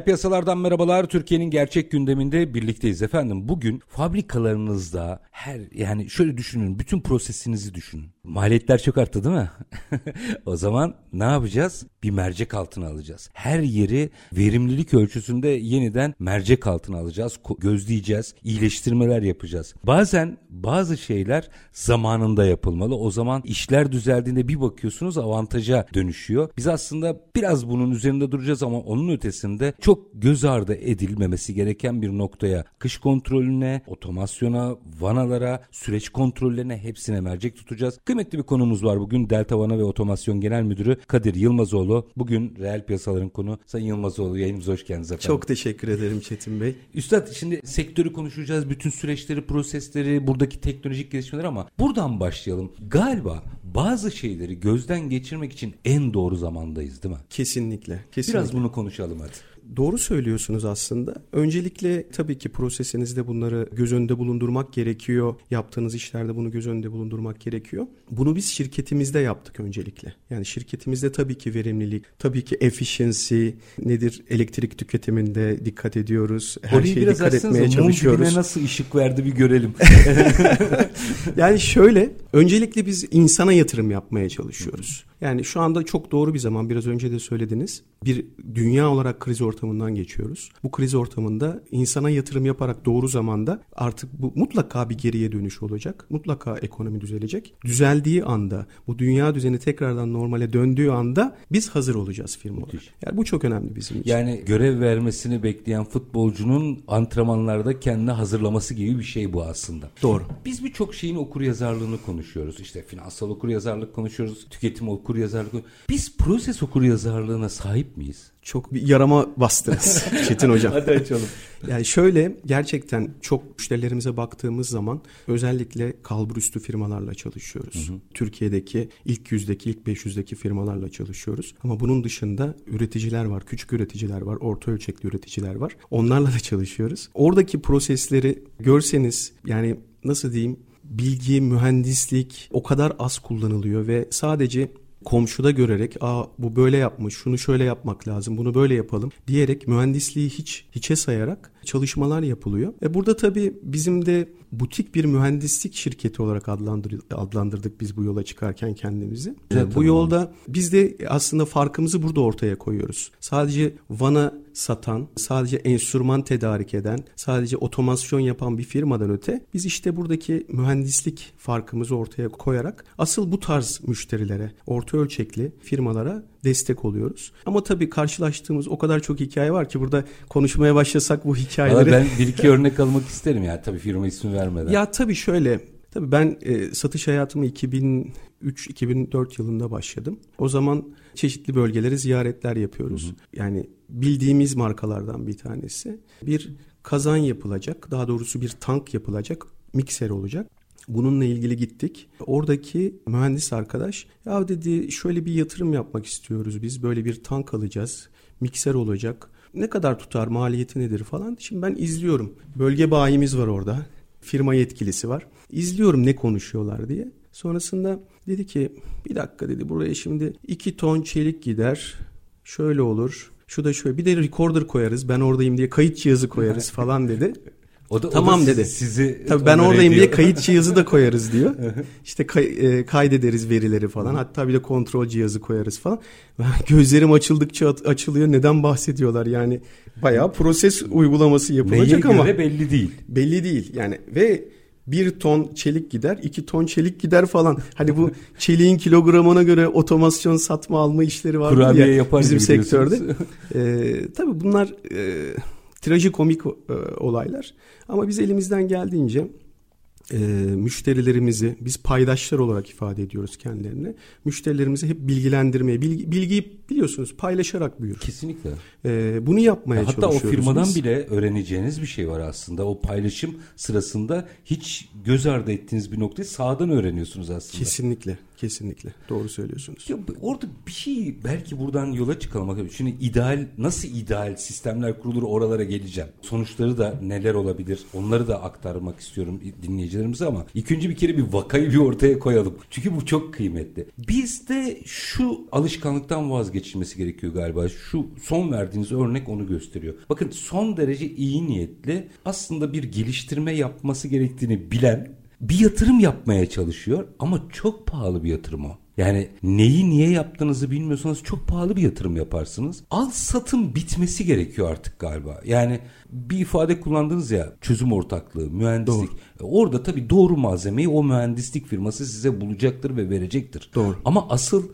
Reel piyasalardan merhabalar. Türkiye'nin gerçek gündeminde birlikteyiz efendim. Bugün fabrikalarınızda her yani şöyle düşünün bütün prosesinizi düşünün. Maliyetler çok arttı değil mi? o zaman ne yapacağız? Bir mercek altına alacağız. Her yeri verimlilik ölçüsünde yeniden mercek altına alacağız. Gözleyeceğiz. iyileştirmeler yapacağız. Bazen bazı şeyler zamanında yapılmalı. O zaman işler düzeldiğinde bir bakıyorsunuz avantaja dönüşüyor. Biz aslında biraz bunun üzerinde duracağız ama onun ötesinde çok göz ardı edilmemesi gereken bir noktaya kış kontrolüne, otomasyona, vanalara, süreç kontrollerine hepsine mercek tutacağız. Kıymetli bir konumuz var bugün. Delta Vana ve Otomasyon Genel Müdürü Kadir Yılmazoğlu. Bugün reel piyasaların konu. Sayın Yılmazoğlu yayınımıza hoş geldiniz efendim. Çok teşekkür ederim Çetin Bey. Üstad şimdi sektörü konuşacağız. Bütün süreçleri, prosesleri, buradaki teknolojik gelişmeler ama buradan başlayalım. Galiba bazı şeyleri gözden geçirmek için en doğru zamandayız değil mi? Kesinlikle. kesinlikle. Biraz bunu konuşalım hadi. Doğru söylüyorsunuz aslında. Öncelikle tabii ki prosesinizde bunları göz önünde bulundurmak gerekiyor. Yaptığınız işlerde bunu göz önünde bulundurmak gerekiyor. Bunu biz şirketimizde yaptık öncelikle. Yani şirketimizde tabii ki verimlilik, tabii ki efficiency nedir elektrik tüketiminde dikkat ediyoruz. Her Orayı şeye biraz dikkat etmeye mum çalışıyoruz. nasıl ışık verdi bir görelim. yani şöyle öncelikle biz insana yatırım yapmaya çalışıyoruz. Yani şu anda çok doğru bir zaman biraz önce de söylediniz. Bir dünya olarak kriz ortamından geçiyoruz. Bu kriz ortamında insana yatırım yaparak doğru zamanda artık bu mutlaka bir geriye dönüş olacak. Mutlaka ekonomi düzelecek. Düzeldiği anda bu dünya düzeni tekrardan normale döndüğü anda biz hazır olacağız firma olarak. Yani bu çok önemli bizim için. Yani görev vermesini bekleyen futbolcunun antrenmanlarda kendini hazırlaması gibi bir şey bu aslında. Doğru. Biz birçok şeyin okur yazarlığını konuşuyoruz. İşte finansal okur yazarlık konuşuyoruz. Tüketim okur yazarlık. Biz proses okur yazarlığına sahip miyiz? Çok bir yarama bastınız Çetin Hocam. Hadi açalım. Yani şöyle gerçekten çok müşterilerimize baktığımız zaman özellikle kalburüstü firmalarla çalışıyoruz. Hı hı. Türkiye'deki ilk yüzdeki, ilk 500'deki firmalarla çalışıyoruz. Ama bunun dışında üreticiler var, küçük üreticiler var, orta ölçekli üreticiler var. Onlarla da çalışıyoruz. Oradaki prosesleri görseniz yani nasıl diyeyim bilgi, mühendislik o kadar az kullanılıyor ve sadece komşuda görerek aa bu böyle yapmış şunu şöyle yapmak lazım bunu böyle yapalım diyerek mühendisliği hiç hiçe sayarak çalışmalar yapılıyor. E burada tabii bizim de butik bir mühendislik şirketi olarak adlandır, adlandırdık biz bu yola çıkarken kendimizi. Evet, bu yolda biz de aslında farkımızı burada ortaya koyuyoruz. Sadece vana satan, sadece enstrüman tedarik eden, sadece otomasyon yapan bir firmadan öte biz işte buradaki mühendislik farkımızı ortaya koyarak asıl bu tarz müşterilere, orta ölçekli firmalara destek oluyoruz. Ama tabii karşılaştığımız o kadar çok hikaye var ki burada konuşmaya başlasak bu hikayeleri... Valla ben bir iki örnek almak isterim ya tabii firma ismi vermeden. Ya tabii şöyle Tabii ben e, satış hayatımı 2003-2004 yılında başladım. O zaman çeşitli bölgeleri ziyaretler yapıyoruz. Hı hı. Yani bildiğimiz markalardan bir tanesi. Bir kazan yapılacak, daha doğrusu bir tank yapılacak, mikser olacak. Bununla ilgili gittik. Oradaki mühendis arkadaş ya dedi şöyle bir yatırım yapmak istiyoruz biz. Böyle bir tank alacağız. Mikser olacak. Ne kadar tutar maliyeti nedir falan. Şimdi ben izliyorum. Bölge bayimiz var orada. Firma yetkilisi var. İzliyorum ne konuşuyorlar diye. Sonrasında dedi ki bir dakika dedi buraya şimdi iki ton çelik gider. Şöyle olur. Şu da şöyle bir de recorder koyarız ben oradayım diye kayıt cihazı koyarız falan dedi. O da, tamam o da dedi. Sizi Tabii ben oradayım ediyor. diye kayıt cihazı da koyarız diyor. İşte kay, e, kaydederiz verileri falan. Hatta bir de kontrol cihazı koyarız falan. Gözlerim açıldıkça açılıyor. Neden bahsediyorlar? Yani bayağı proses uygulaması yapılacak Neye ama göre belli değil. Belli değil. Yani ve bir ton çelik gider, iki ton çelik gider falan. Hani bu çeliğin kilogramına göre otomasyon satma alma işleri var ya bizim sektörde. ee, tabii bunlar e, trajikomik e, olaylar. Ama biz elimizden geldiğince e, müşterilerimizi biz paydaşlar olarak ifade ediyoruz kendilerine. Müşterilerimizi hep bilgilendirmeye, bilgi, bilgiyi biliyorsunuz paylaşarak büyür. Kesinlikle. E, bunu yapmaya Hatta çalışıyoruz. Hatta o firmadan biz. bile öğreneceğiniz bir şey var aslında. O paylaşım sırasında hiç göz ardı ettiğiniz bir noktayı sağdan öğreniyorsunuz aslında. Kesinlikle. Kesinlikle. Doğru söylüyorsunuz. Ya orada bir şey belki buradan yola çıkalım. Şimdi ideal nasıl ideal sistemler kurulur oralara geleceğim. Sonuçları da neler olabilir onları da aktarmak istiyorum dinleyicilerimize ama ilk önce bir kere bir vakayı bir ortaya koyalım. Çünkü bu çok kıymetli. Bizde şu alışkanlıktan vazgeçilmesi gerekiyor galiba. Şu son verdiğiniz örnek onu gösteriyor. Bakın son derece iyi niyetli aslında bir geliştirme yapması gerektiğini bilen bir yatırım yapmaya çalışıyor ama çok pahalı bir yatırım o. Yani neyi niye yaptığınızı bilmiyorsanız çok pahalı bir yatırım yaparsınız. Al satım bitmesi gerekiyor artık galiba. Yani bir ifade kullandınız ya çözüm ortaklığı, mühendislik. Doğru. Orada tabii doğru malzemeyi o mühendislik firması size bulacaktır ve verecektir. Doğru. Ama asıl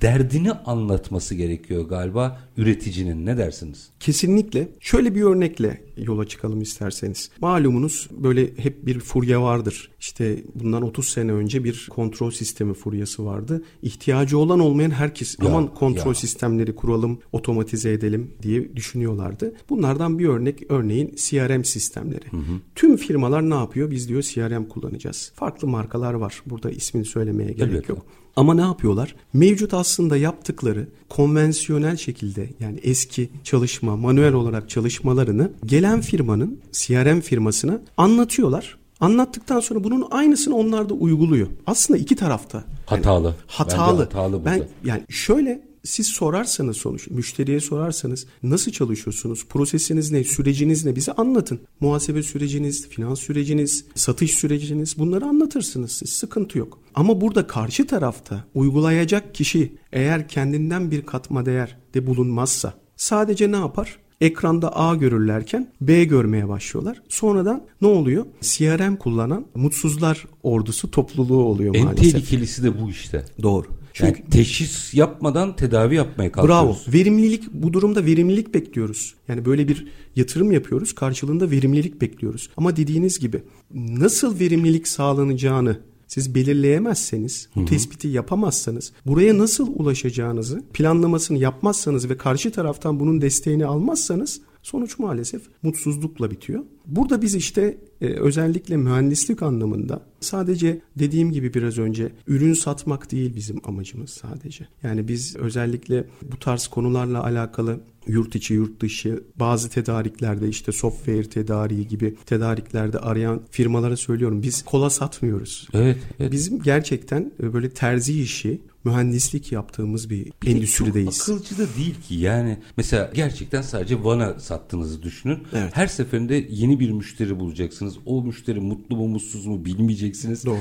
derdini anlatması gerekiyor galiba üreticinin. Ne dersiniz? Kesinlikle. Şöyle bir örnekle yola çıkalım isterseniz. Malumunuz böyle hep bir furya vardır. İşte bundan 30 sene önce bir kontrol sistemi furyası vardı. İhtiyacı olan olmayan herkes ya, aman kontrol ya. sistemleri kuralım, otomatize edelim diye düşünüyorlardı. Bunlardan bir örnek örneğin CRM sistemleri. Hı hı. Tüm firmalar ne yapıyor? Biz diyor CRM kullanacağız. Farklı markalar var. Burada ismini söylemeye gerek Elbette. yok. Ama ne yapıyorlar? Mevcut aslında yaptıkları konvansiyonel şekilde yani eski çalışma, manuel olarak çalışmalarını gelen firmanın, CRM firmasına anlatıyorlar. Anlattıktan sonra bunun aynısını onlar da uyguluyor. Aslında iki tarafta. Yani hatalı. Hatalı. Bence hatalı burada. Ben yani şöyle siz sorarsanız sonuç müşteriye sorarsanız nasıl çalışıyorsunuz? Prosesiniz ne? Süreciniz ne? Bize anlatın. Muhasebe süreciniz, finans süreciniz, satış süreciniz bunları anlatırsınız siz. Sıkıntı yok. Ama burada karşı tarafta uygulayacak kişi eğer kendinden bir katma değer de bulunmazsa sadece ne yapar? Ekranda A görürlerken B görmeye başlıyorlar. Sonradan ne oluyor? CRM kullanan mutsuzlar ordusu topluluğu oluyor en maalesef. En tehlikelisi de bu işte. Doğru. Çünkü yani teşhis yapmadan tedavi yapmaya kalkıyoruz. Bravo. Verimlilik bu durumda verimlilik bekliyoruz. Yani böyle bir yatırım yapıyoruz. Karşılığında verimlilik bekliyoruz. Ama dediğiniz gibi nasıl verimlilik sağlanacağını siz belirleyemezseniz, bu tespiti yapamazsanız, buraya nasıl ulaşacağınızı planlamasını yapmazsanız ve karşı taraftan bunun desteğini almazsanız sonuç maalesef mutsuzlukla bitiyor. Burada biz işte e, özellikle mühendislik anlamında sadece dediğim gibi biraz önce ürün satmak değil bizim amacımız sadece. Yani biz özellikle bu tarz konularla alakalı yurt içi yurt dışı bazı tedariklerde işte software tedariği gibi tedariklerde arayan firmalara söylüyorum biz kola satmıyoruz. Evet, evet. Bizim gerçekten böyle terzi işi mühendislik yaptığımız bir, bir endüstrideyiz. Çok akılcı da değil ki yani mesela gerçekten sadece vana sattığınızı düşünün. Evet. Her seferinde yeni bir müşteri bulacaksınız. O müşteri mutlu mu mutsuz mu bilmeyeceksiniz. Doğru.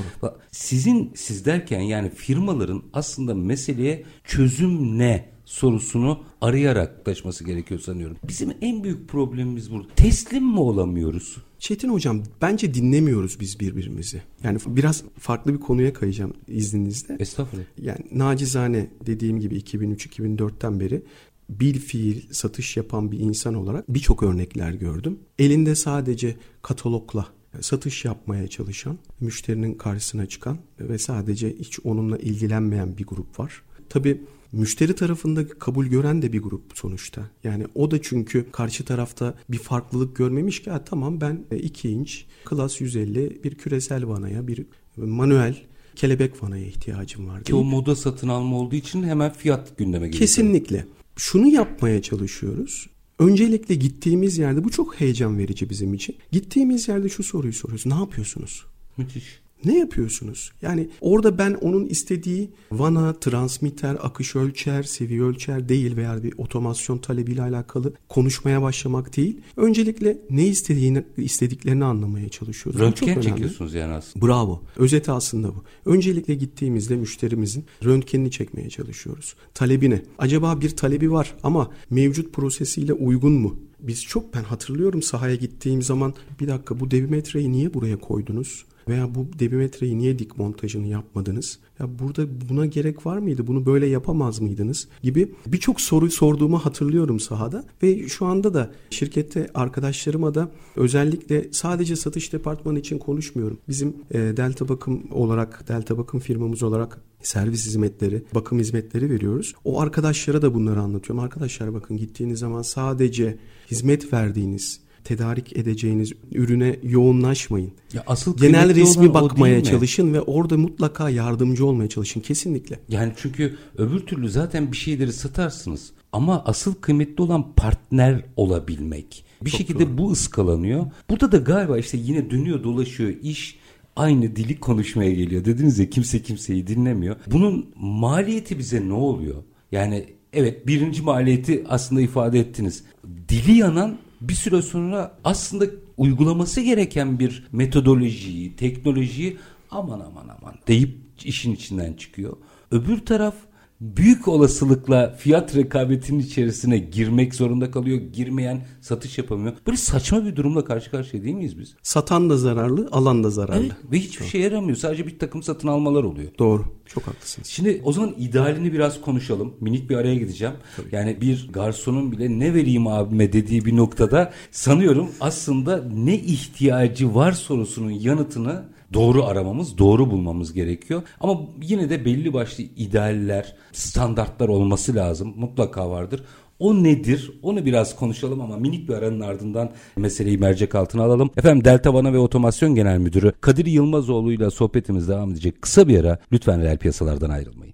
Sizin siz derken yani firmaların aslında meseleye çözüm ne sorusunu arayarak yaklaşması gerekiyor sanıyorum. Bizim en büyük problemimiz burada. Teslim mi olamıyoruz? Çetin hocam bence dinlemiyoruz biz birbirimizi. Yani biraz farklı bir konuya kayacağım izninizle. Estağfurullah. Yani nacizane dediğim gibi 2003-2004'ten beri bir fiil satış yapan bir insan olarak birçok örnekler gördüm. Elinde sadece katalogla satış yapmaya çalışan, müşterinin karşısına çıkan ve sadece hiç onunla ilgilenmeyen bir grup var. Tabii müşteri tarafında kabul gören de bir grup sonuçta. Yani o da çünkü karşı tarafta bir farklılık görmemiş ki tamam ben 2 inç klas 150 bir küresel vanaya bir manuel kelebek vanaya ihtiyacım var. Ki o moda satın alma olduğu için hemen fiyat gündeme geliyor. Kesinlikle. Şunu yapmaya çalışıyoruz. Öncelikle gittiğimiz yerde bu çok heyecan verici bizim için. Gittiğimiz yerde şu soruyu soruyoruz. Ne yapıyorsunuz? Müthiş. Ne yapıyorsunuz? Yani orada ben onun istediği vana, transmitter, akış ölçer, seviye ölçer değil veya bir otomasyon talebiyle alakalı konuşmaya başlamak değil. Öncelikle ne istediğini istediklerini anlamaya çalışıyoruz. Röntgen çekiyorsunuz yani aslında. Bravo. Özeti aslında bu. Öncelikle gittiğimizde müşterimizin röntgenini çekmeye çalışıyoruz. Talebine. Acaba bir talebi var ama mevcut prosesiyle uygun mu? Biz çok ben hatırlıyorum sahaya gittiğim zaman bir dakika bu debimetreyi niye buraya koydunuz? Veya bu debimetreyi niye dik montajını yapmadınız? Ya burada buna gerek var mıydı? Bunu böyle yapamaz mıydınız? Gibi birçok soru sorduğumu hatırlıyorum sahada ve şu anda da şirkette arkadaşlarıma da özellikle sadece satış departmanı için konuşmuyorum. Bizim e, Delta Bakım olarak, Delta Bakım firmamız olarak servis hizmetleri, bakım hizmetleri veriyoruz. O arkadaşlara da bunları anlatıyorum. Arkadaşlar bakın gittiğiniz zaman sadece hizmet verdiğiniz tedarik edeceğiniz ürüne yoğunlaşmayın. Ya asıl Genel resmi bakmaya çalışın ve orada mutlaka yardımcı olmaya çalışın kesinlikle. Yani çünkü öbür türlü zaten bir şeyleri satarsınız. Ama asıl kıymetli olan partner olabilmek. Bir şekilde bu ıskalanıyor. Burada da galiba işte yine dönüyor dolaşıyor iş aynı dili konuşmaya geliyor. Dediniz ya kimse kimseyi dinlemiyor. Bunun maliyeti bize ne oluyor? Yani evet birinci maliyeti aslında ifade ettiniz. Dili yanan bir süre sonra aslında uygulaması gereken bir metodolojiyi, teknolojiyi aman aman aman deyip işin içinden çıkıyor. Öbür taraf büyük olasılıkla fiyat rekabetinin içerisine girmek zorunda kalıyor. Girmeyen satış yapamıyor. Böyle saçma bir durumla karşı karşıya değil miyiz biz? Satan da zararlı, alan da zararlı. Evet, ve hiçbir şey yaramıyor. Sadece bir takım satın almalar oluyor. Doğru. Çok haklısınız. Şimdi o zaman idealini biraz konuşalım. Minik bir araya gideceğim. Yani bir garsonun bile ne vereyim abime dediği bir noktada sanıyorum aslında ne ihtiyacı var sorusunun yanıtını doğru aramamız, doğru bulmamız gerekiyor. Ama yine de belli başlı idealler, standartlar olması lazım. Mutlaka vardır. O nedir? Onu biraz konuşalım ama minik bir aranın ardından meseleyi mercek altına alalım. Efendim Delta Vana ve Otomasyon Genel Müdürü Kadir Yılmazoğlu ile sohbetimiz devam edecek. Kısa bir ara lütfen reel piyasalardan ayrılmayın.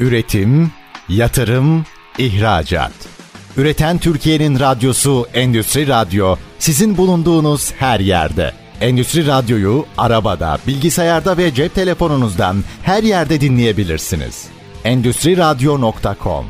Üretim, yatırım, ihracat. Üreten Türkiye'nin radyosu Endüstri Radyo sizin bulunduğunuz her yerde. Endüstri Radyo'yu arabada, bilgisayarda ve cep telefonunuzdan her yerde dinleyebilirsiniz. Endüstri Radyo.com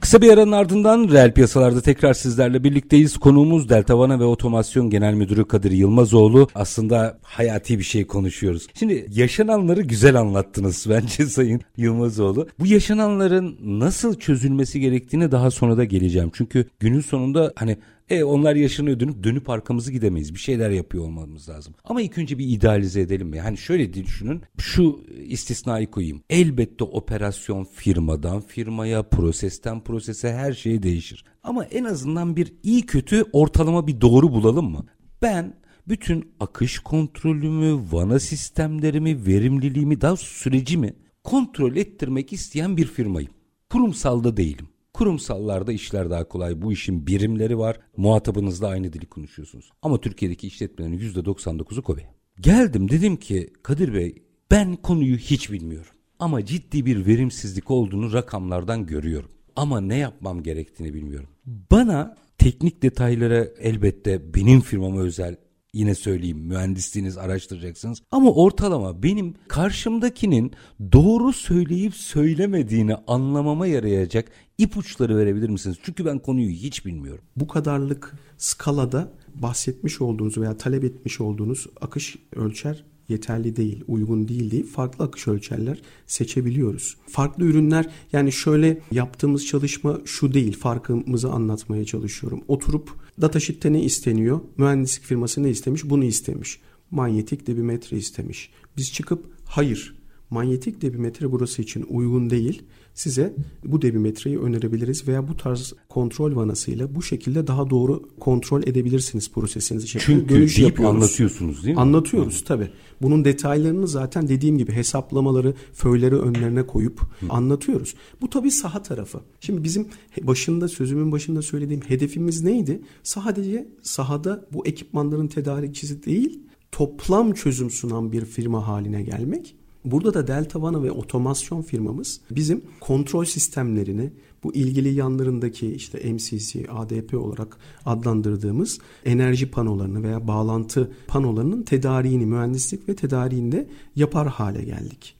Kısa bir aranın ardından reel piyasalarda tekrar sizlerle birlikteyiz. Konuğumuz Delta Vana ve Otomasyon Genel Müdürü Kadir Yılmazoğlu. Aslında hayati bir şey konuşuyoruz. Şimdi yaşananları güzel anlattınız bence Sayın Yılmazoğlu. Bu yaşananların nasıl çözülmesi gerektiğine daha sonra da geleceğim. Çünkü günün sonunda hani e onlar yaşanıyor dönüp dönüp arkamızı gidemeyiz. Bir şeyler yapıyor olmamız lazım. Ama ilk önce bir idealize edelim mi? Hani şöyle düşünün. Şu istisnayı koyayım. Elbette operasyon firmadan firmaya, prosesten prosese her şey değişir. Ama en azından bir iyi kötü ortalama bir doğru bulalım mı? Ben bütün akış kontrolümü, vana sistemlerimi, verimliliğimi, daha sürecimi kontrol ettirmek isteyen bir firmayım. Kurumsalda değilim. Kurumsallarda işler daha kolay. Bu işin birimleri var. Muhatabınızla aynı dili konuşuyorsunuz. Ama Türkiye'deki işletmelerin %99'u KOBE. Geldim dedim ki Kadir Bey ben konuyu hiç bilmiyorum. Ama ciddi bir verimsizlik olduğunu rakamlardan görüyorum. Ama ne yapmam gerektiğini bilmiyorum. Bana teknik detaylara elbette benim firmama özel yine söyleyeyim mühendisliğiniz araştıracaksınız. Ama ortalama benim karşımdakinin doğru söyleyip söylemediğini anlamama yarayacak ipuçları verebilir misiniz? Çünkü ben konuyu hiç bilmiyorum. Bu kadarlık skalada bahsetmiş olduğunuz veya talep etmiş olduğunuz akış ölçer yeterli değil, uygun değil deyip farklı akış ölçerler seçebiliyoruz. Farklı ürünler yani şöyle yaptığımız çalışma şu değil, farkımızı anlatmaya çalışıyorum. Oturup datasheet'te ne isteniyor? Mühendislik firması ne istemiş? Bunu istemiş. Manyetik debimetre istemiş. Biz çıkıp hayır manyetik debimetre burası için uygun değil. Size bu debimetreyi önerebiliriz veya bu tarz kontrol vanasıyla bu şekilde daha doğru kontrol edebilirsiniz prosesinizi. Çünkü dönüş deyip yapıyoruz. anlatıyorsunuz değil mi? Anlatıyoruz tabi. Bunun detaylarını zaten dediğim gibi hesaplamaları, föyleri önlerine koyup anlatıyoruz. Bu tabi saha tarafı. Şimdi bizim başında sözümün başında söylediğim hedefimiz neydi? Sadece sahada bu ekipmanların tedarikçisi değil, toplam çözüm sunan bir firma haline gelmek. Burada da Delta Vana ve otomasyon firmamız bizim kontrol sistemlerini bu ilgili yanlarındaki işte MCC, ADP olarak adlandırdığımız enerji panolarını veya bağlantı panolarının tedariğini, mühendislik ve tedariğinde yapar hale geldik.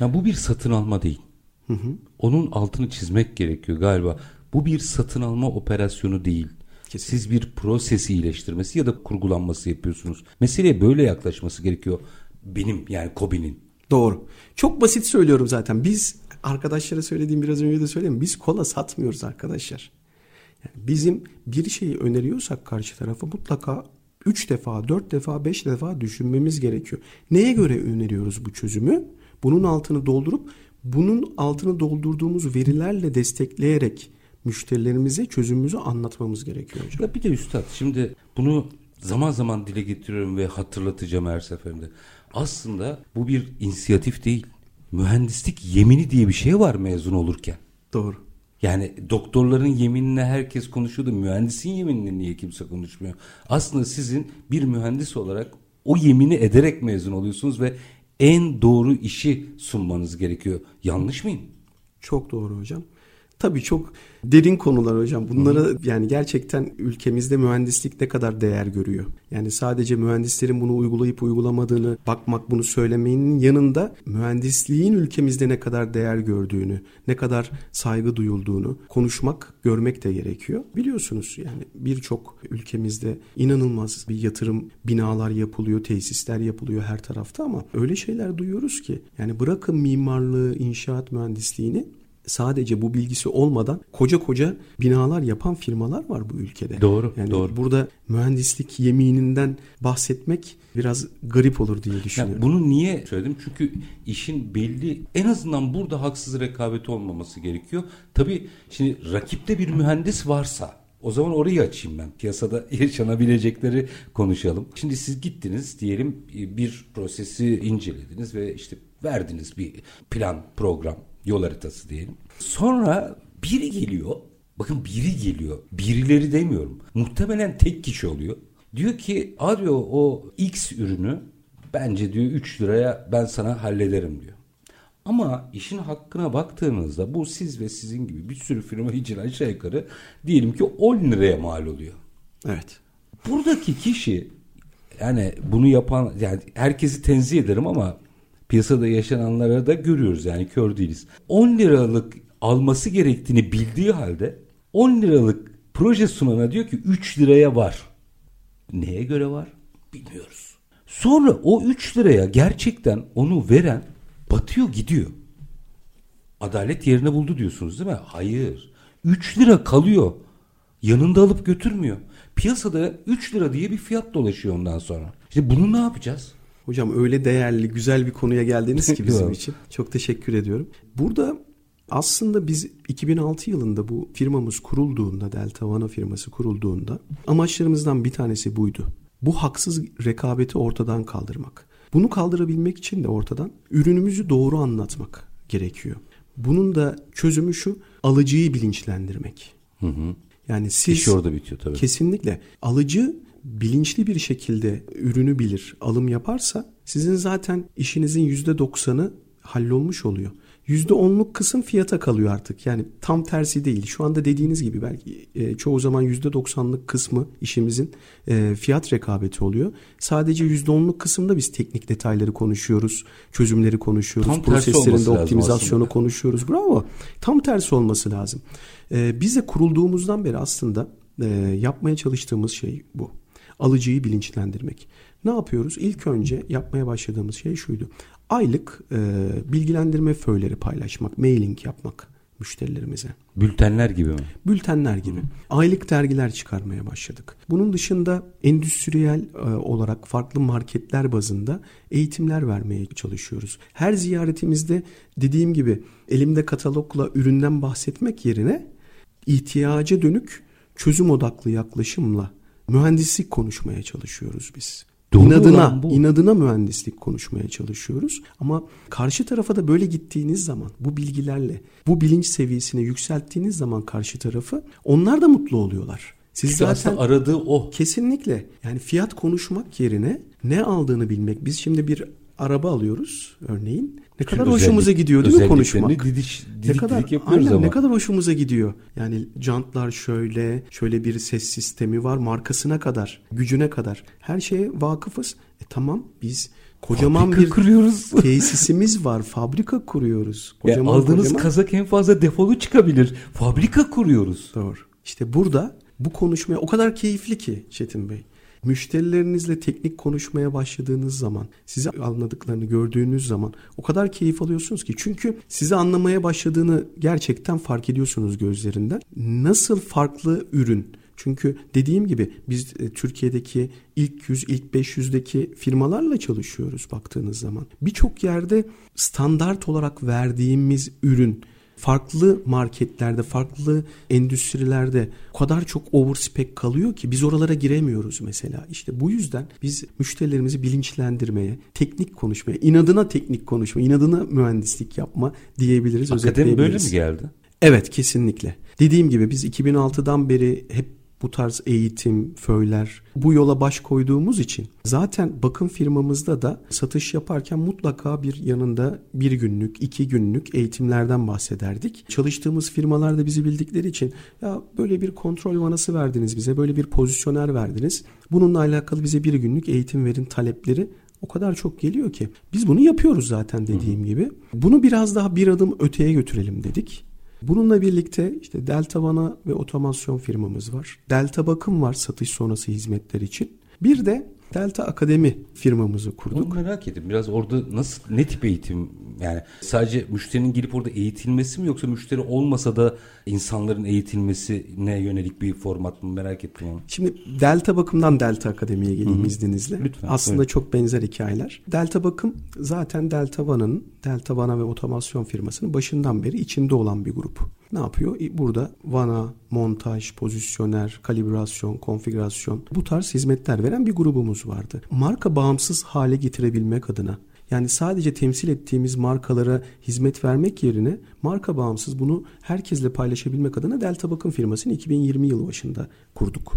Ya bu bir satın alma değil. Onun altını çizmek gerekiyor galiba. Bu bir satın alma operasyonu değil. Siz bir proses iyileştirmesi ya da kurgulanması yapıyorsunuz. Meseleye böyle yaklaşması gerekiyor. Benim yani Kobi'nin. Doğru. Çok basit söylüyorum zaten. Biz arkadaşlara söylediğim biraz önce de söyleyeyim. Biz kola satmıyoruz arkadaşlar. Yani bizim bir şeyi öneriyorsak karşı tarafa mutlaka 3 defa, 4 defa, 5 defa düşünmemiz gerekiyor. Neye göre öneriyoruz bu çözümü? Bunun altını doldurup bunun altını doldurduğumuz verilerle destekleyerek müşterilerimize çözümümüzü anlatmamız gerekiyor hocam. Ya bir de üstad şimdi bunu zaman zaman dile getiriyorum ve hatırlatacağım her seferinde. Aslında bu bir inisiyatif değil. Mühendislik yemini diye bir şey var mezun olurken. Doğru. Yani doktorların yeminine herkes konuşuyordu. Mühendisin yeminine niye kimse konuşmuyor? Aslında sizin bir mühendis olarak o yemini ederek mezun oluyorsunuz ve en doğru işi sunmanız gerekiyor. Yanlış mıyım? Çok doğru hocam. Tabii çok derin konular hocam. Bunlara Hı. yani gerçekten ülkemizde mühendislik ne kadar değer görüyor. Yani sadece mühendislerin bunu uygulayıp uygulamadığını bakmak, bunu söylemenin yanında mühendisliğin ülkemizde ne kadar değer gördüğünü, ne kadar saygı duyulduğunu konuşmak, görmek de gerekiyor. Biliyorsunuz yani birçok ülkemizde inanılmaz bir yatırım, binalar yapılıyor, tesisler yapılıyor her tarafta ama öyle şeyler duyuyoruz ki yani bırakın mimarlığı, inşaat mühendisliğini sadece bu bilgisi olmadan koca koca binalar yapan firmalar var bu ülkede. Doğru. Yani doğru. burada mühendislik yemininden bahsetmek biraz garip olur diye düşünüyorum. Yani bunu niye söyledim? Çünkü işin belli en azından burada haksız rekabet olmaması gerekiyor. Tabii şimdi rakipte bir mühendis varsa o zaman orayı açayım ben. Piyasada yaşanabilecekleri konuşalım. Şimdi siz gittiniz diyelim bir prosesi incelediniz ve işte verdiniz bir plan, program Yol haritası diyelim. Sonra biri geliyor. Bakın biri geliyor. Birileri demiyorum. Muhtemelen tek kişi oluyor. Diyor ki arıyor o X ürünü bence diyor 3 liraya ben sana hallederim diyor. Ama işin hakkına baktığınızda bu siz ve sizin gibi bir sürü firma için aşağı yukarı diyelim ki 10 liraya mal oluyor. Evet. Buradaki kişi yani bunu yapan yani herkesi tenzih ederim ama piyasada yaşananlara da görüyoruz yani kör değiliz. 10 liralık alması gerektiğini bildiği halde 10 liralık proje sunana diyor ki 3 liraya var. Neye göre var? Bilmiyoruz. Sonra o 3 liraya gerçekten onu veren batıyor gidiyor. Adalet yerini buldu diyorsunuz değil mi? Hayır. 3 lira kalıyor. Yanında alıp götürmüyor. Piyasada 3 lira diye bir fiyat dolaşıyor ondan sonra. İşte bunu ne yapacağız? Hocam öyle değerli, güzel bir konuya geldiniz ki bizim için. Çok teşekkür ediyorum. Burada aslında biz 2006 yılında bu firmamız kurulduğunda, Delta Vana firması kurulduğunda amaçlarımızdan bir tanesi buydu. Bu haksız rekabeti ortadan kaldırmak. Bunu kaldırabilmek için de ortadan ürünümüzü doğru anlatmak gerekiyor. Bunun da çözümü şu, alıcıyı bilinçlendirmek. Hı hı. Yani siz İş orada bitiyor tabii. Kesinlikle. Alıcı bilinçli bir şekilde ürünü bilir, alım yaparsa sizin zaten işinizin %90'ı hallolmuş oluyor. %10'luk kısım fiyata kalıyor artık. Yani tam tersi değil. Şu anda dediğiniz gibi belki e, çoğu zaman %90'lık kısmı işimizin e, fiyat rekabeti oluyor. Sadece %10'luk kısımda biz teknik detayları konuşuyoruz, çözümleri konuşuyoruz, tam proseslerinde optimizasyonu konuşuyoruz. Bravo. Tam tersi olması lazım. E, biz de kurulduğumuzdan beri aslında e, yapmaya çalıştığımız şey bu alıcıyı bilinçlendirmek. Ne yapıyoruz? İlk önce yapmaya başladığımız şey şuydu. Aylık e, bilgilendirme föyleri paylaşmak, mailing yapmak müşterilerimize. Bültenler gibi mi? Bültenler gibi. Hı. Aylık dergiler çıkarmaya başladık. Bunun dışında endüstriyel e, olarak farklı marketler bazında eğitimler vermeye çalışıyoruz. Her ziyaretimizde dediğim gibi elimde katalogla üründen bahsetmek yerine ihtiyaca dönük çözüm odaklı yaklaşımla mühendislik konuşmaya çalışıyoruz biz. Doğru inadına, bu. inadına mühendislik konuşmaya çalışıyoruz. Ama karşı tarafa da böyle gittiğiniz zaman bu bilgilerle bu bilinç seviyesini yükselttiğiniz zaman karşı tarafı onlar da mutlu oluyorlar. Siz Çünkü zaten aradığı o. Kesinlikle. Yani fiyat konuşmak yerine ne aldığını bilmek. Biz şimdi bir araba alıyoruz örneğin. Ne kadar özellik, hoşumuza gidiyor değil mi konuşmak? Didiş, didik, ne kadar didik aynen, ama. ne kadar hoşumuza gidiyor. Yani jantlar şöyle, şöyle bir ses sistemi var, markasına kadar, gücüne kadar. Her şeye vakıfız. E tamam biz kocaman fabrika bir kuruyoruz. tesisimiz var. Fabrika kuruyoruz. Kocaman, ya aldığınız kocaman. kazak en fazla defolu çıkabilir. Fabrika kuruyoruz. Doğru. İşte burada bu konuşmaya o kadar keyifli ki Çetin Bey. Müşterilerinizle teknik konuşmaya başladığınız zaman, size anladıklarını gördüğünüz zaman o kadar keyif alıyorsunuz ki. Çünkü sizi anlamaya başladığını gerçekten fark ediyorsunuz gözlerinden. Nasıl farklı ürün, Çünkü dediğim gibi biz e, Türkiye'deki ilk 100, ilk 500'deki firmalarla çalışıyoruz baktığınız zaman. Birçok yerde standart olarak verdiğimiz ürün farklı marketlerde, farklı endüstrilerde o kadar çok overspec kalıyor ki biz oralara giremiyoruz mesela. İşte bu yüzden biz müşterilerimizi bilinçlendirmeye, teknik konuşmaya, inadına teknik konuşma, inadına mühendislik yapma diyebiliriz, Akademi böyle mi geldi? Evet kesinlikle. Dediğim gibi biz 2006'dan beri hep bu tarz eğitim, föyler bu yola baş koyduğumuz için zaten bakım firmamızda da satış yaparken mutlaka bir yanında bir günlük, iki günlük eğitimlerden bahsederdik. Çalıştığımız firmalar da bizi bildikleri için ya böyle bir kontrol vanası verdiniz bize, böyle bir pozisyoner verdiniz. Bununla alakalı bize bir günlük eğitim verin talepleri o kadar çok geliyor ki. Biz bunu yapıyoruz zaten dediğim gibi. Bunu biraz daha bir adım öteye götürelim dedik. Bununla birlikte işte Delta Vana ve otomasyon firmamız var. Delta Bakım var satış sonrası hizmetler için. Bir de Delta Akademi firmamızı kurduk. Onu merak ettim. Biraz orada nasıl ne tip eğitim yani sadece müşterinin gelip orada eğitilmesi mi yoksa müşteri olmasa da insanların eğitilmesine yönelik bir format mı merak ettim onu. Şimdi Delta Bakım'dan Delta Akademi'ye geleyim Hı-hı. izninizle. Lütfen. Aslında evet. çok benzer hikayeler. Delta Bakım zaten Delta Vana'nın Delta Vana ve otomasyon firmasının başından beri içinde olan bir grup. Ne yapıyor? Burada vana, montaj, pozisyoner, kalibrasyon, konfigürasyon bu tarz hizmetler veren bir grubumuz vardı. Marka bağımsız hale getirebilmek adına yani sadece temsil ettiğimiz markalara hizmet vermek yerine marka bağımsız bunu herkesle paylaşabilmek adına Delta Bakım firmasını 2020 yılı başında kurduk.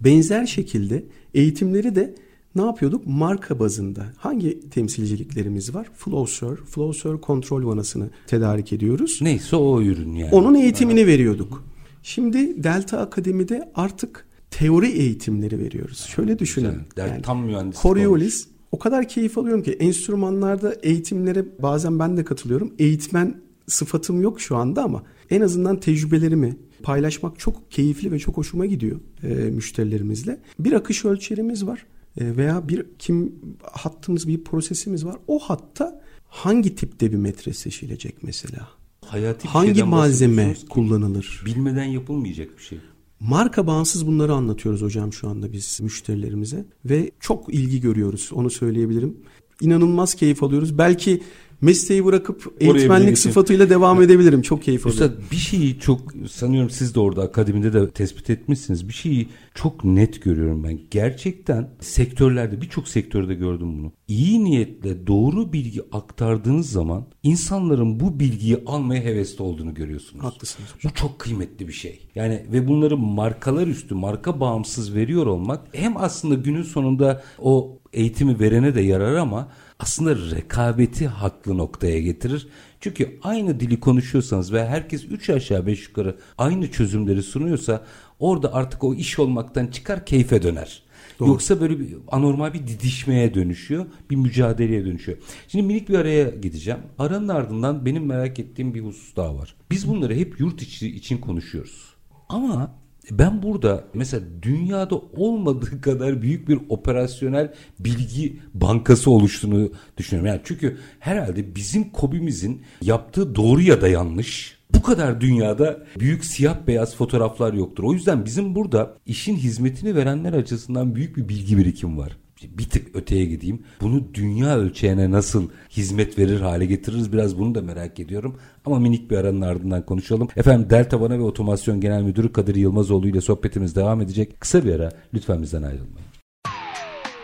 Benzer şekilde eğitimleri de ne yapıyorduk? Marka bazında hangi temsilciliklerimiz var? Flowser, Flowser kontrol vanasını tedarik ediyoruz. Neyse o ürün yani. Onun eğitimini evet. veriyorduk. Şimdi Delta Akademi'de artık teori eğitimleri veriyoruz. Şöyle düşünün. Güzel. Yani, tam mühendislik Coriolis o kadar keyif alıyorum ki enstrümanlarda eğitimlere bazen ben de katılıyorum. Eğitmen sıfatım yok şu anda ama en azından tecrübelerimi paylaşmak çok keyifli ve çok hoşuma gidiyor e, müşterilerimizle. Bir akış ölçerimiz var veya bir kim hattımız bir prosesimiz var. O hatta hangi tipte bir metre seçilecek mesela? Hayati hangi malzeme kullanılır? Bilmeden yapılmayacak bir şey. Marka bağımsız bunları anlatıyoruz hocam şu anda biz müşterilerimize ve çok ilgi görüyoruz onu söyleyebilirim. İnanılmaz keyif alıyoruz. Belki mesleği bırakıp eğitmenlik sıfatıyla devam edebilirim. Çok keyif alıyorum. Üstad bir şeyi çok sanıyorum siz de orada akademide de tespit etmişsiniz. Bir şeyi çok net görüyorum ben. Gerçekten sektörlerde birçok sektörde gördüm bunu. İyi niyetle doğru bilgi aktardığınız zaman insanların bu bilgiyi almaya hevesli olduğunu görüyorsunuz. Haklısınız. Bu çok kıymetli bir şey. Yani ve bunları markalar üstü, marka bağımsız veriyor olmak hem aslında günün sonunda o eğitimi verene de yarar ama aslında rekabeti haklı noktaya getirir. Çünkü aynı dili konuşuyorsanız ve herkes 3 aşağı 5 yukarı aynı çözümleri sunuyorsa orada artık o iş olmaktan çıkar keyfe döner. Doğru. Yoksa böyle bir anormal bir didişmeye dönüşüyor. Bir mücadeleye dönüşüyor. Şimdi minik bir araya gideceğim. Aranın ardından benim merak ettiğim bir husus daha var. Biz bunları hep yurt içi için konuşuyoruz. Ama ben burada mesela dünyada olmadığı kadar büyük bir operasyonel bilgi bankası oluştuğunu düşünüyorum. Yani çünkü herhalde bizim kobimizin yaptığı doğru ya da yanlış bu kadar dünyada büyük siyah beyaz fotoğraflar yoktur. O yüzden bizim burada işin hizmetini verenler açısından büyük bir bilgi birikim var bir tık öteye gideyim. Bunu dünya ölçeğine nasıl hizmet verir hale getiririz biraz bunu da merak ediyorum. Ama minik bir aranın ardından konuşalım. Efendim Delta Vana ve Otomasyon Genel Müdürü Kadir Yılmazoğlu ile sohbetimiz devam edecek. Kısa bir ara lütfen bizden ayrılmayın.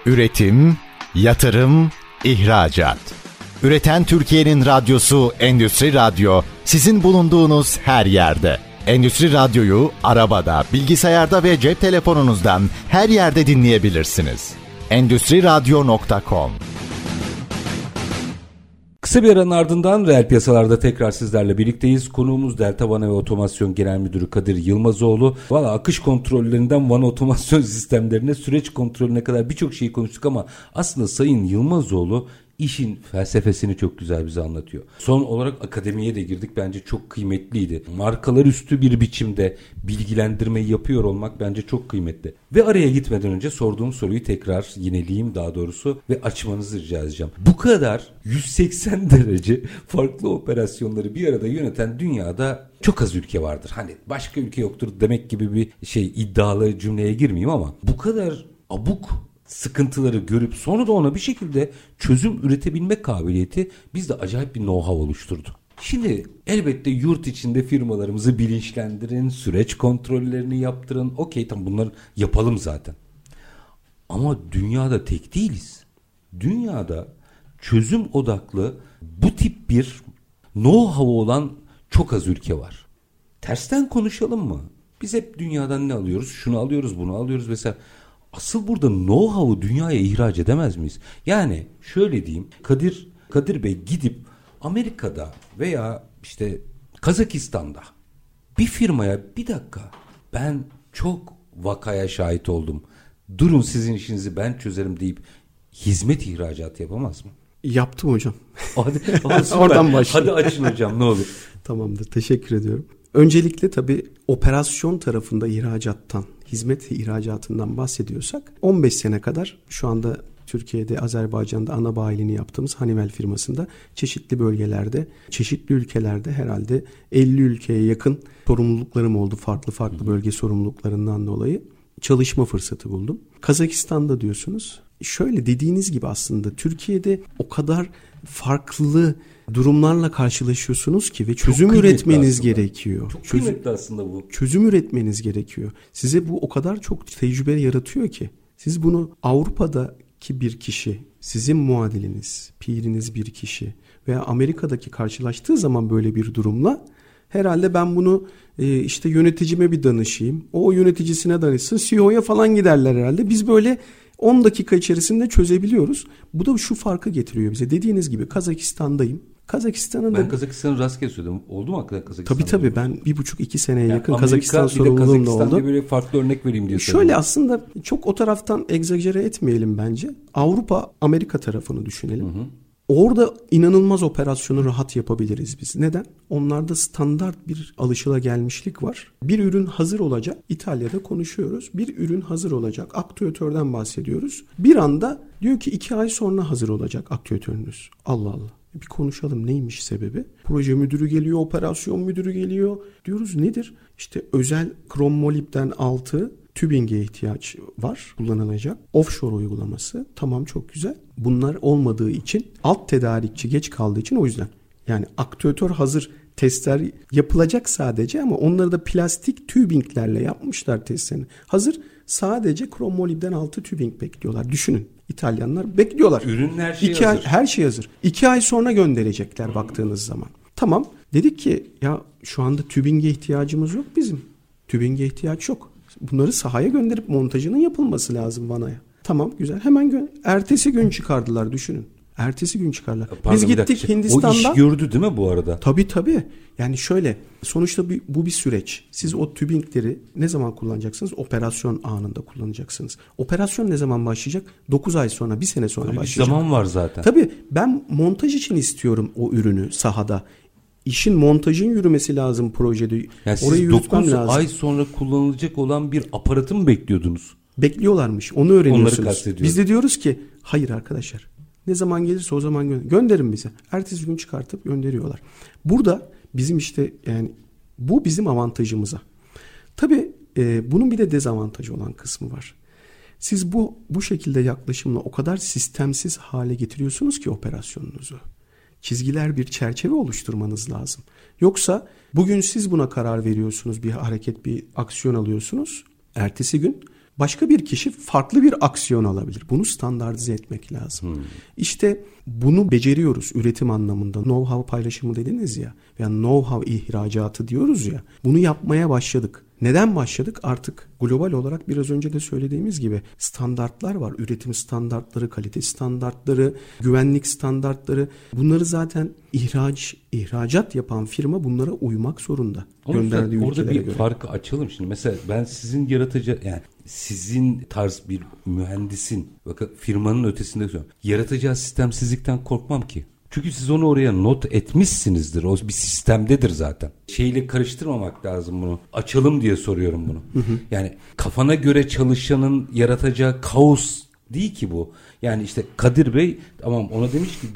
Üretim, yatırım, ihracat. Üreten Türkiye'nin radyosu Endüstri Radyo sizin bulunduğunuz her yerde. Endüstri Radyo'yu arabada, bilgisayarda ve cep telefonunuzdan her yerde dinleyebilirsiniz endüstriradyo.com Kısa bir aranın ardından reel piyasalarda tekrar sizlerle birlikteyiz. Konuğumuz Delta Vana ve Otomasyon Genel Müdürü Kadir Yılmazoğlu. Valla akış kontrollerinden Vana otomasyon sistemlerine, süreç kontrolüne kadar birçok şeyi konuştuk ama aslında Sayın Yılmazoğlu işin felsefesini çok güzel bize anlatıyor. Son olarak akademiye de girdik. Bence çok kıymetliydi. Markalar üstü bir biçimde bilgilendirmeyi yapıyor olmak bence çok kıymetli. Ve araya gitmeden önce sorduğum soruyu tekrar yineleyeyim daha doğrusu ve açmanızı rica edeceğim. Bu kadar 180 derece farklı operasyonları bir arada yöneten dünyada çok az ülke vardır. Hani başka ülke yoktur demek gibi bir şey iddialı cümleye girmeyeyim ama bu kadar abuk sıkıntıları görüp sonra da ona bir şekilde çözüm üretebilme kabiliyeti bizde acayip bir know-how oluşturdu. Şimdi elbette yurt içinde firmalarımızı bilinçlendirin, süreç kontrollerini yaptırın. Okey tamam bunları yapalım zaten. Ama dünyada tek değiliz. Dünyada çözüm odaklı bu tip bir know-how olan çok az ülke var. Tersten konuşalım mı? Biz hep dünyadan ne alıyoruz? Şunu alıyoruz, bunu alıyoruz mesela. Asıl burada know-how'u dünyaya ihraç edemez miyiz? Yani şöyle diyeyim. Kadir Kadir Bey gidip Amerika'da veya işte Kazakistan'da bir firmaya bir dakika ben çok vakaya şahit oldum. Durun sizin işinizi ben çözerim deyip hizmet ihracatı yapamaz mı? Yaptım hocam. Hadi, hadi Oradan başlayalım. Hadi açın hocam ne olur. Tamamdır teşekkür ediyorum. Öncelikle tabii operasyon tarafında ihracattan, hizmet ihracatından bahsediyorsak 15 sene kadar şu anda Türkiye'de, Azerbaycan'da ana bayiliğini yaptığımız Hanivel firmasında çeşitli bölgelerde, çeşitli ülkelerde herhalde 50 ülkeye yakın sorumluluklarım oldu. Farklı farklı bölge sorumluluklarından dolayı çalışma fırsatı buldum. Kazakistan'da diyorsunuz. Şöyle dediğiniz gibi aslında Türkiye'de o kadar farklı durumlarla karşılaşıyorsunuz ki ve çözüm üretmeniz aslında. gerekiyor. Çok Çözüm- kıymetli aslında bu. çözüm üretmeniz gerekiyor. Size bu o kadar çok tecrübe yaratıyor ki. Siz bunu Avrupa'daki bir kişi, sizin muadiliniz, piriniz bir kişi veya Amerika'daki karşılaştığı zaman böyle bir durumla herhalde ben bunu e, işte yöneticime bir danışayım. O yöneticisine danışsın. CEO'ya falan giderler herhalde. Biz böyle 10 dakika içerisinde çözebiliyoruz. Bu da şu farkı getiriyor bize. Dediğiniz gibi Kazakistan'dayım. Kazakistan'ın Ben da Kazakistan'ı rastgele söyledim. Oldu mu hakikaten Kazakistan'da? Tabii tabii ben bir buçuk iki seneye Yani yakın Amerika, Kazakistan sorumluluğum da Kazakistan oldu. böyle farklı örnek vereyim diye Şöyle söyledim. aslında çok o taraftan egzajere etmeyelim bence. Avrupa Amerika tarafını düşünelim. Orada inanılmaz operasyonu rahat yapabiliriz biz. Neden? Onlarda standart bir alışılagelmişlik var. Bir ürün hazır olacak. İtalya'da konuşuyoruz. Bir ürün hazır olacak. Aktüatörden bahsediyoruz. Bir anda diyor ki iki ay sonra hazır olacak aktüatörünüz. Allah Allah. Bir konuşalım neymiş sebebi? Proje müdürü geliyor, operasyon müdürü geliyor. Diyoruz nedir? İşte özel krom molibden 6 tübinge ihtiyaç var kullanılacak. Offshore uygulaması tamam çok güzel. Bunlar olmadığı için alt tedarikçi geç kaldığı için o yüzden. Yani aktüatör hazır testler yapılacak sadece ama onları da plastik tübinglerle yapmışlar testlerini. Hazır sadece krom molibden 6 tübing bekliyorlar. Düşünün. İtalyanlar bekliyorlar. Ürünün her şeyi İki ay- hazır. her şey hazır. İki ay sonra gönderecekler baktığınız zaman. Tamam. Dedik ki ya şu anda tübinge ihtiyacımız yok bizim. Tübinge ihtiyaç yok. Bunları sahaya gönderip montajının yapılması lazım vanaya. Tamam güzel. Hemen gö- ertesi gün çıkardılar düşünün. Ertesi gün çıkardılar. Pardon, Biz bir gittik. Hindistan'da. O iş gördü değil mi bu arada? Tabii tabii. Yani şöyle sonuçta bir, bu bir süreç. Siz o tübingleri ne zaman kullanacaksınız? Operasyon anında kullanacaksınız. Operasyon ne zaman başlayacak? 9 ay sonra, bir sene sonra Böyle bir başlayacak. zaman var zaten. Tabii ben montaj için istiyorum o ürünü sahada. İşin montajın yürümesi lazım projede. Yani siz Orayı yürütmem 9 lazım. ay sonra kullanılacak olan bir aparatı mı bekliyordunuz? Bekliyorlarmış. Onu öğreniyorsunuz. Biz de diyoruz ki hayır arkadaşlar. Ne zaman gelirse o zaman gö- gönderin bize. Ertesi gün çıkartıp gönderiyorlar. Burada bizim işte yani bu bizim avantajımıza. Tabii e, bunun bir de dezavantajı olan kısmı var. Siz bu bu şekilde yaklaşımla o kadar sistemsiz hale getiriyorsunuz ki operasyonunuzu. Çizgiler bir çerçeve oluşturmanız lazım. Yoksa bugün siz buna karar veriyorsunuz, bir hareket, bir aksiyon alıyorsunuz. Ertesi gün başka bir kişi farklı bir aksiyon alabilir. Bunu standartize etmek lazım. İşte bunu beceriyoruz üretim anlamında. Know-how paylaşımı dediniz ya veya know-how ihracatı diyoruz ya. Bunu yapmaya başladık. Neden başladık? Artık global olarak biraz önce de söylediğimiz gibi standartlar var. Üretim standartları, kalite standartları, güvenlik standartları. Bunları zaten ihraç, ihracat yapan firma bunlara uymak zorunda. Ama gönderdiği orada bir göre. farkı açalım şimdi. Mesela ben sizin yaratıcı yani sizin tarz bir mühendisin bakın firmanın ötesinde söylüyorum. Yaratacağı sistemsizlikten korkmam ki. Çünkü siz onu oraya not etmişsinizdir. O bir sistemdedir zaten. Şeyle karıştırmamak lazım bunu. Açalım diye soruyorum bunu. Hı hı. Yani kafana göre çalışanın yaratacağı kaos değil ki bu. Yani işte Kadir Bey tamam ona demiş ki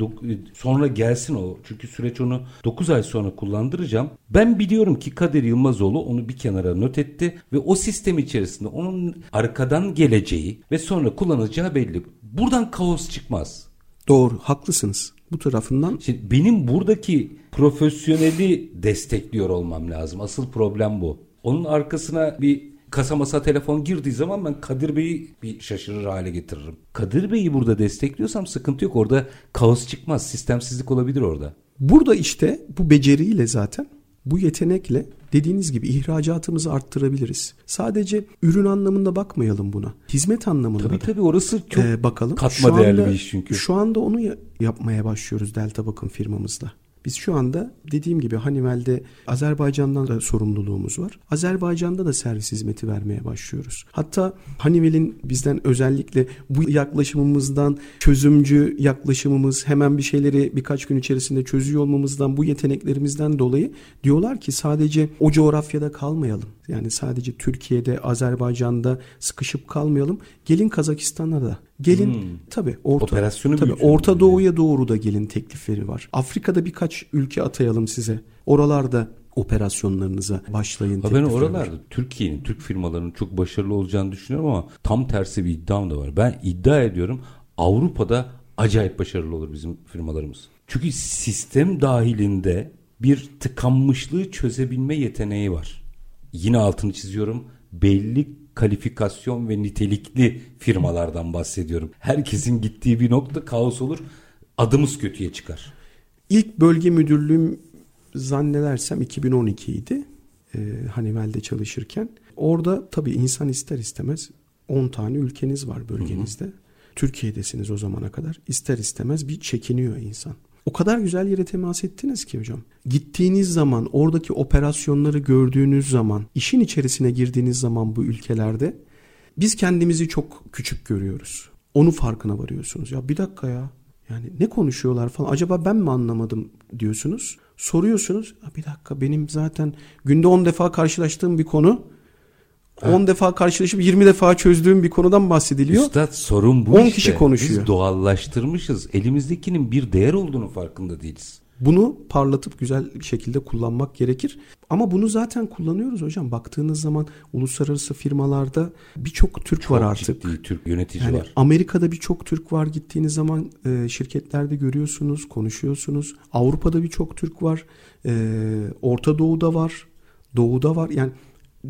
sonra gelsin o. Çünkü süreç onu 9 ay sonra kullandıracağım. Ben biliyorum ki Kadir Yılmazoğlu onu bir kenara not etti ve o sistem içerisinde onun arkadan geleceği ve sonra kullanacağı belli. Buradan kaos çıkmaz. Doğru, haklısınız bu tarafından. Şimdi benim buradaki profesyoneli destekliyor olmam lazım. Asıl problem bu. Onun arkasına bir kasa masa telefon girdiği zaman ben Kadir Bey'i bir şaşırır hale getiririm. Kadir Bey'i burada destekliyorsam sıkıntı yok. Orada kaos çıkmaz. Sistemsizlik olabilir orada. Burada işte bu beceriyle zaten bu yetenekle dediğiniz gibi ihracatımızı arttırabiliriz. Sadece ürün anlamında bakmayalım buna. Hizmet anlamında tabii, da. Tabii orası çok ee, bakalım. katma şu değerli anda, bir iş çünkü. Şu anda onu yapmaya başlıyoruz Delta Bakım firmamızla. Biz şu anda dediğim gibi Hanivel'de Azerbaycan'dan da sorumluluğumuz var. Azerbaycan'da da servis hizmeti vermeye başlıyoruz. Hatta Hanivel'in bizden özellikle bu yaklaşımımızdan çözümcü yaklaşımımız hemen bir şeyleri birkaç gün içerisinde çözüyor olmamızdan bu yeteneklerimizden dolayı diyorlar ki sadece o coğrafyada kalmayalım. Yani sadece Türkiye'de, Azerbaycan'da sıkışıp kalmayalım. Gelin Kazakistan'a da. Gelin hmm. tabii Orta Operasyonu tabii Orta Doğu'ya doğru da gelin teklifleri var. Afrika'da birkaç ülke atayalım size. Oralarda operasyonlarınıza başlayın. Ha ben oralarda Türkiye'nin, Türk firmalarının çok başarılı olacağını düşünüyorum ama tam tersi bir iddiam da var. Ben iddia ediyorum Avrupa'da acayip başarılı olur bizim firmalarımız. Çünkü sistem dahilinde bir tıkanmışlığı çözebilme yeteneği var yine altını çiziyorum belli kalifikasyon ve nitelikli firmalardan bahsediyorum. Herkesin gittiği bir nokta kaos olur. Adımız kötüye çıkar. İlk bölge müdürlüğüm zannedersem 2012 idi. Ee, Hanivel'de çalışırken. Orada tabii insan ister istemez 10 tane ülkeniz var bölgenizde. Hı hı. Türkiye'desiniz o zamana kadar. İster istemez bir çekiniyor insan. O kadar güzel yere temas ettiniz ki hocam. Gittiğiniz zaman, oradaki operasyonları gördüğünüz zaman, işin içerisine girdiğiniz zaman bu ülkelerde biz kendimizi çok küçük görüyoruz. Onu farkına varıyorsunuz. Ya bir dakika ya. Yani ne konuşuyorlar falan. Acaba ben mi anlamadım diyorsunuz. Soruyorsunuz. Bir dakika benim zaten günde 10 defa karşılaştığım bir konu 10 defa karşılaşıp 20 defa çözdüğüm bir konudan bahsediliyor. Üstad sorun bu 10 işte. kişi konuşuyor. Biz doğallaştırmışız. Elimizdekinin bir değer olduğunu farkında değiliz. Bunu parlatıp güzel şekilde kullanmak gerekir. Ama bunu zaten kullanıyoruz hocam. Baktığınız zaman uluslararası firmalarda birçok Türk Çok var artık. Ciddi Türk yönetici yani var. Amerika'da birçok Türk var. Gittiğiniz zaman e, şirketlerde görüyorsunuz, konuşuyorsunuz. Avrupa'da birçok Türk var. E, Orta Doğu'da var. Doğu'da var. Yani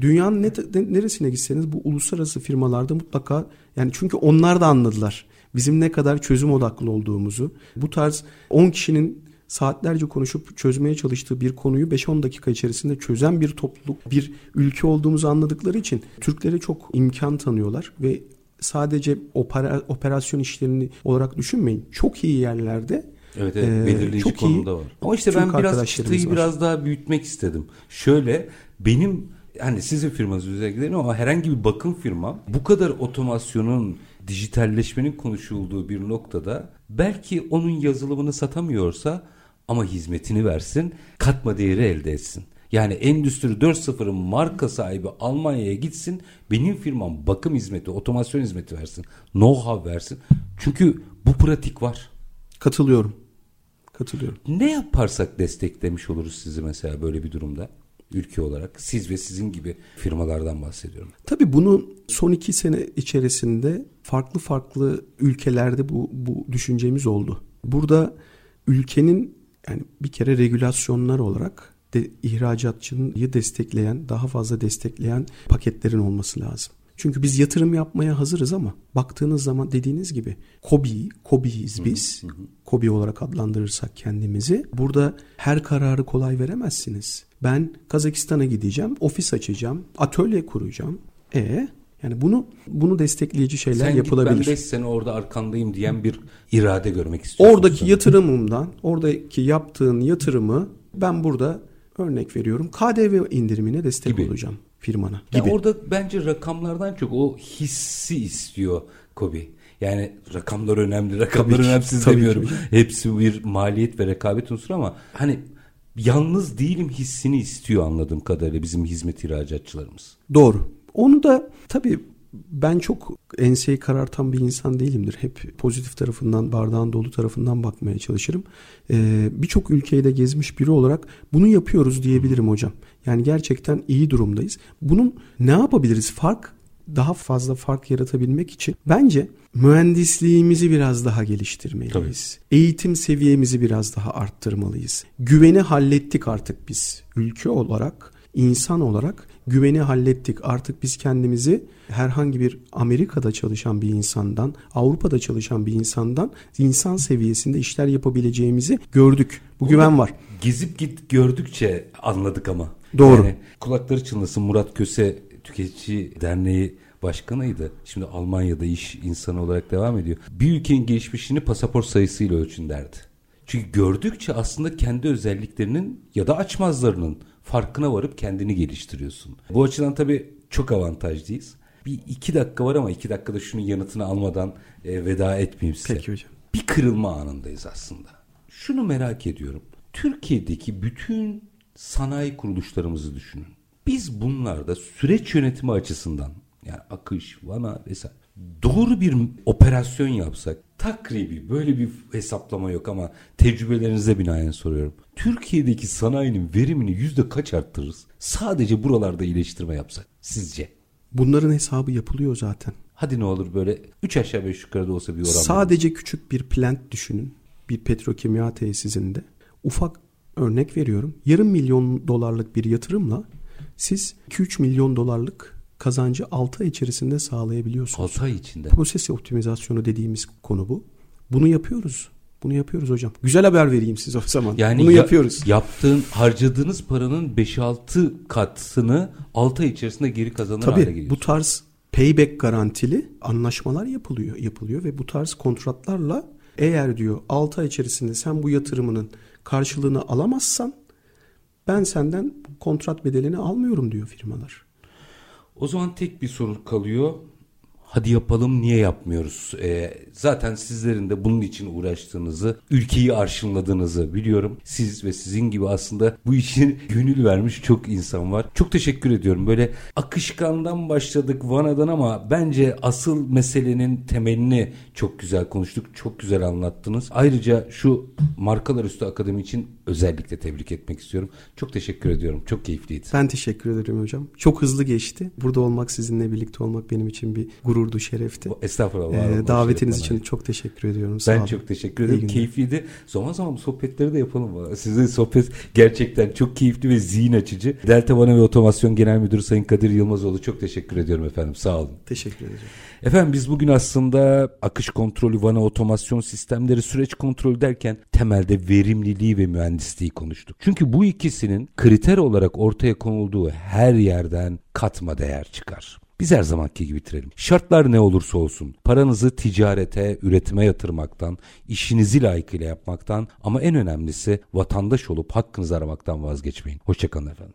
dünyanın ne, neresine gitseniz bu uluslararası firmalarda mutlaka yani çünkü onlar da anladılar bizim ne kadar çözüm odaklı olduğumuzu. Bu tarz 10 kişinin saatlerce konuşup çözmeye çalıştığı bir konuyu 5-10 dakika içerisinde çözen bir topluluk, bir ülke olduğumuzu anladıkları için Türklere çok imkan tanıyorlar ve sadece opera, operasyon işlerini olarak düşünmeyin. Çok iyi yerlerde Evet, evet belirleyici çok konumda iyi var. Ama işte ben biraz çıtayı biraz daha büyütmek istedim. Şöyle benim hani sizin firmanız özellikle ama herhangi bir bakım firma bu kadar otomasyonun dijitalleşmenin konuşulduğu bir noktada belki onun yazılımını satamıyorsa ama hizmetini versin, katma değeri elde etsin. Yani Endüstri 4.0'ın marka sahibi Almanya'ya gitsin, benim firmam bakım hizmeti, otomasyon hizmeti versin, know-how versin. Çünkü bu pratik var. Katılıyorum. Katılıyorum. Ne yaparsak desteklemiş oluruz sizi mesela böyle bir durumda? Ülke olarak siz ve sizin gibi firmalardan bahsediyorum. Tabii bunu son iki sene içerisinde farklı farklı ülkelerde bu, bu düşüncemiz oldu. Burada ülkenin yani bir kere regülasyonlar olarak de, ihracatçıyı destekleyen, daha fazla destekleyen paketlerin olması lazım. Çünkü biz yatırım yapmaya hazırız ama baktığınız zaman dediğiniz gibi KOBİ, KOBİ'yiz biz. Hı hı. KOBİ olarak adlandırırsak kendimizi. Burada her kararı kolay veremezsiniz Ben Kazakistan'a gideceğim, ofis açacağım, atölye kuracağım. E yani bunu bunu destekleyici şeyler Sen yapılabilir. git ben 5 sene orada arkandayım diyen bir irade görmek istiyorsun. Oradaki sen. yatırımımdan, oradaki yaptığın yatırımı ben burada örnek veriyorum KDV indirimine destek Gibi. olacağım firmana Ya gibi. orada bence rakamlardan çok o hissi istiyor Kobi. Yani rakamlar önemli, rakamlar Tabii ki, önemsiz ki demiyorum. hocam. Hepsi bir maliyet ve rekabet unsuru ama hani yalnız değilim hissini istiyor anladığım kadarıyla bizim hizmet ihracatçılarımız. Doğru. Onu da tabii ben çok enseyi karartan bir insan değilimdir. Hep pozitif tarafından, bardağın dolu tarafından bakmaya çalışırım. Ee, Birçok ülkeyi de gezmiş biri olarak bunu yapıyoruz diyebilirim hocam. Yani gerçekten iyi durumdayız. Bunun ne yapabiliriz? Fark daha fazla fark yaratabilmek için bence mühendisliğimizi biraz daha geliştirmeliyiz. Eğitim seviyemizi biraz daha arttırmalıyız. Güveni hallettik artık biz ülke olarak, insan olarak güveni hallettik. Artık biz kendimizi herhangi bir Amerika'da çalışan bir insandan, Avrupa'da çalışan bir insandan insan seviyesinde işler yapabileceğimizi gördük. Bu güven var. Gezip git gördükçe anladık ama. Doğru. Yani kulakları çınlasın Murat Köse Tüketici Derneği başkanıydı. Şimdi Almanya'da iş insanı olarak devam ediyor. Bir ülkenin gelişmişini pasaport sayısıyla ölçün derdi. Çünkü gördükçe aslında kendi özelliklerinin ya da açmazlarının farkına varıp kendini geliştiriyorsun. Bu açıdan tabii çok avantajlıyız. Bir iki dakika var ama iki dakikada şunun yanıtını almadan e, veda etmeyeyim size. Peki hocam. Bir kırılma anındayız aslında. Şunu merak ediyorum. Türkiye'deki bütün sanayi kuruluşlarımızı düşünün. Biz bunlarda süreç yönetimi açısından yani akış, vana vesaire doğru bir operasyon yapsak takribi böyle bir hesaplama yok ama tecrübelerinize binaen soruyorum. Türkiye'deki sanayinin verimini yüzde kaç arttırırız? Sadece buralarda iyileştirme yapsak sizce? Bunların hesabı yapılıyor zaten. Hadi ne olur böyle 3 aşağı 5 yukarıda olsa bir oran. Sadece küçük bir plant düşünün. Bir petrokimya tesisinde. Ufak örnek veriyorum. Yarım milyon dolarlık bir yatırımla siz 2-3 milyon dolarlık kazancı 6 ay içerisinde sağlayabiliyorsunuz. 6 ay içinde. Proses optimizasyonu dediğimiz konu bu. Bunu yapıyoruz. Bunu yapıyoruz hocam. Güzel haber vereyim size o zaman. Yani Bunu ya- yapıyoruz. Yaptığın, harcadığınız paranın 5-6 katını 6 ay içerisinde geri kazanır hale Tabii geliyorsun. bu tarz payback garantili anlaşmalar yapılıyor yapılıyor ve bu tarz kontratlarla eğer diyor 6 ay içerisinde sen bu yatırımının karşılığını alamazsan ben senden kontrat bedelini almıyorum diyor firmalar. O zaman tek bir soru kalıyor. Hadi yapalım niye yapmıyoruz? Ee, zaten sizlerin de bunun için uğraştığınızı, ülkeyi arşınladığınızı biliyorum. Siz ve sizin gibi aslında bu için gönül vermiş çok insan var. Çok teşekkür ediyorum. Böyle akışkandan başladık Vana'dan ama bence asıl meselenin temelini çok güzel konuştuk. Çok güzel anlattınız. Ayrıca şu Markalar Üstü Akademi için özellikle tebrik etmek istiyorum. Çok teşekkür ediyorum. Çok keyifliydi. Ben teşekkür ederim hocam. Çok hızlı geçti. Burada olmak sizinle birlikte olmak benim için bir gururdu, şerefti. Estağfurullah. Ee, davetiniz için bana. çok teşekkür ediyorum. Sağ Ben olun. çok teşekkür ederim. Keyifliydi. Zaman zaman sohbetleri de yapalım. bana. Sizin sohbet gerçekten çok keyifli ve zihin açıcı. Delta Vana ve Otomasyon Genel Müdürü Sayın Kadir Yılmazoğlu çok teşekkür ediyorum efendim. Sağ olun. Teşekkür ederim. Efendim biz bugün aslında akış kontrolü, vana otomasyon sistemleri, süreç kontrolü derken temelde verimliliği ve mühendisliği konuştuk. Çünkü bu ikisinin kriter olarak ortaya konulduğu her yerden katma değer çıkar. Biz her zamanki gibi bitirelim. Şartlar ne olursa olsun paranızı ticarete, üretime yatırmaktan, işinizi layıkıyla yapmaktan ama en önemlisi vatandaş olup hakkınızı aramaktan vazgeçmeyin. Hoşçakalın efendim.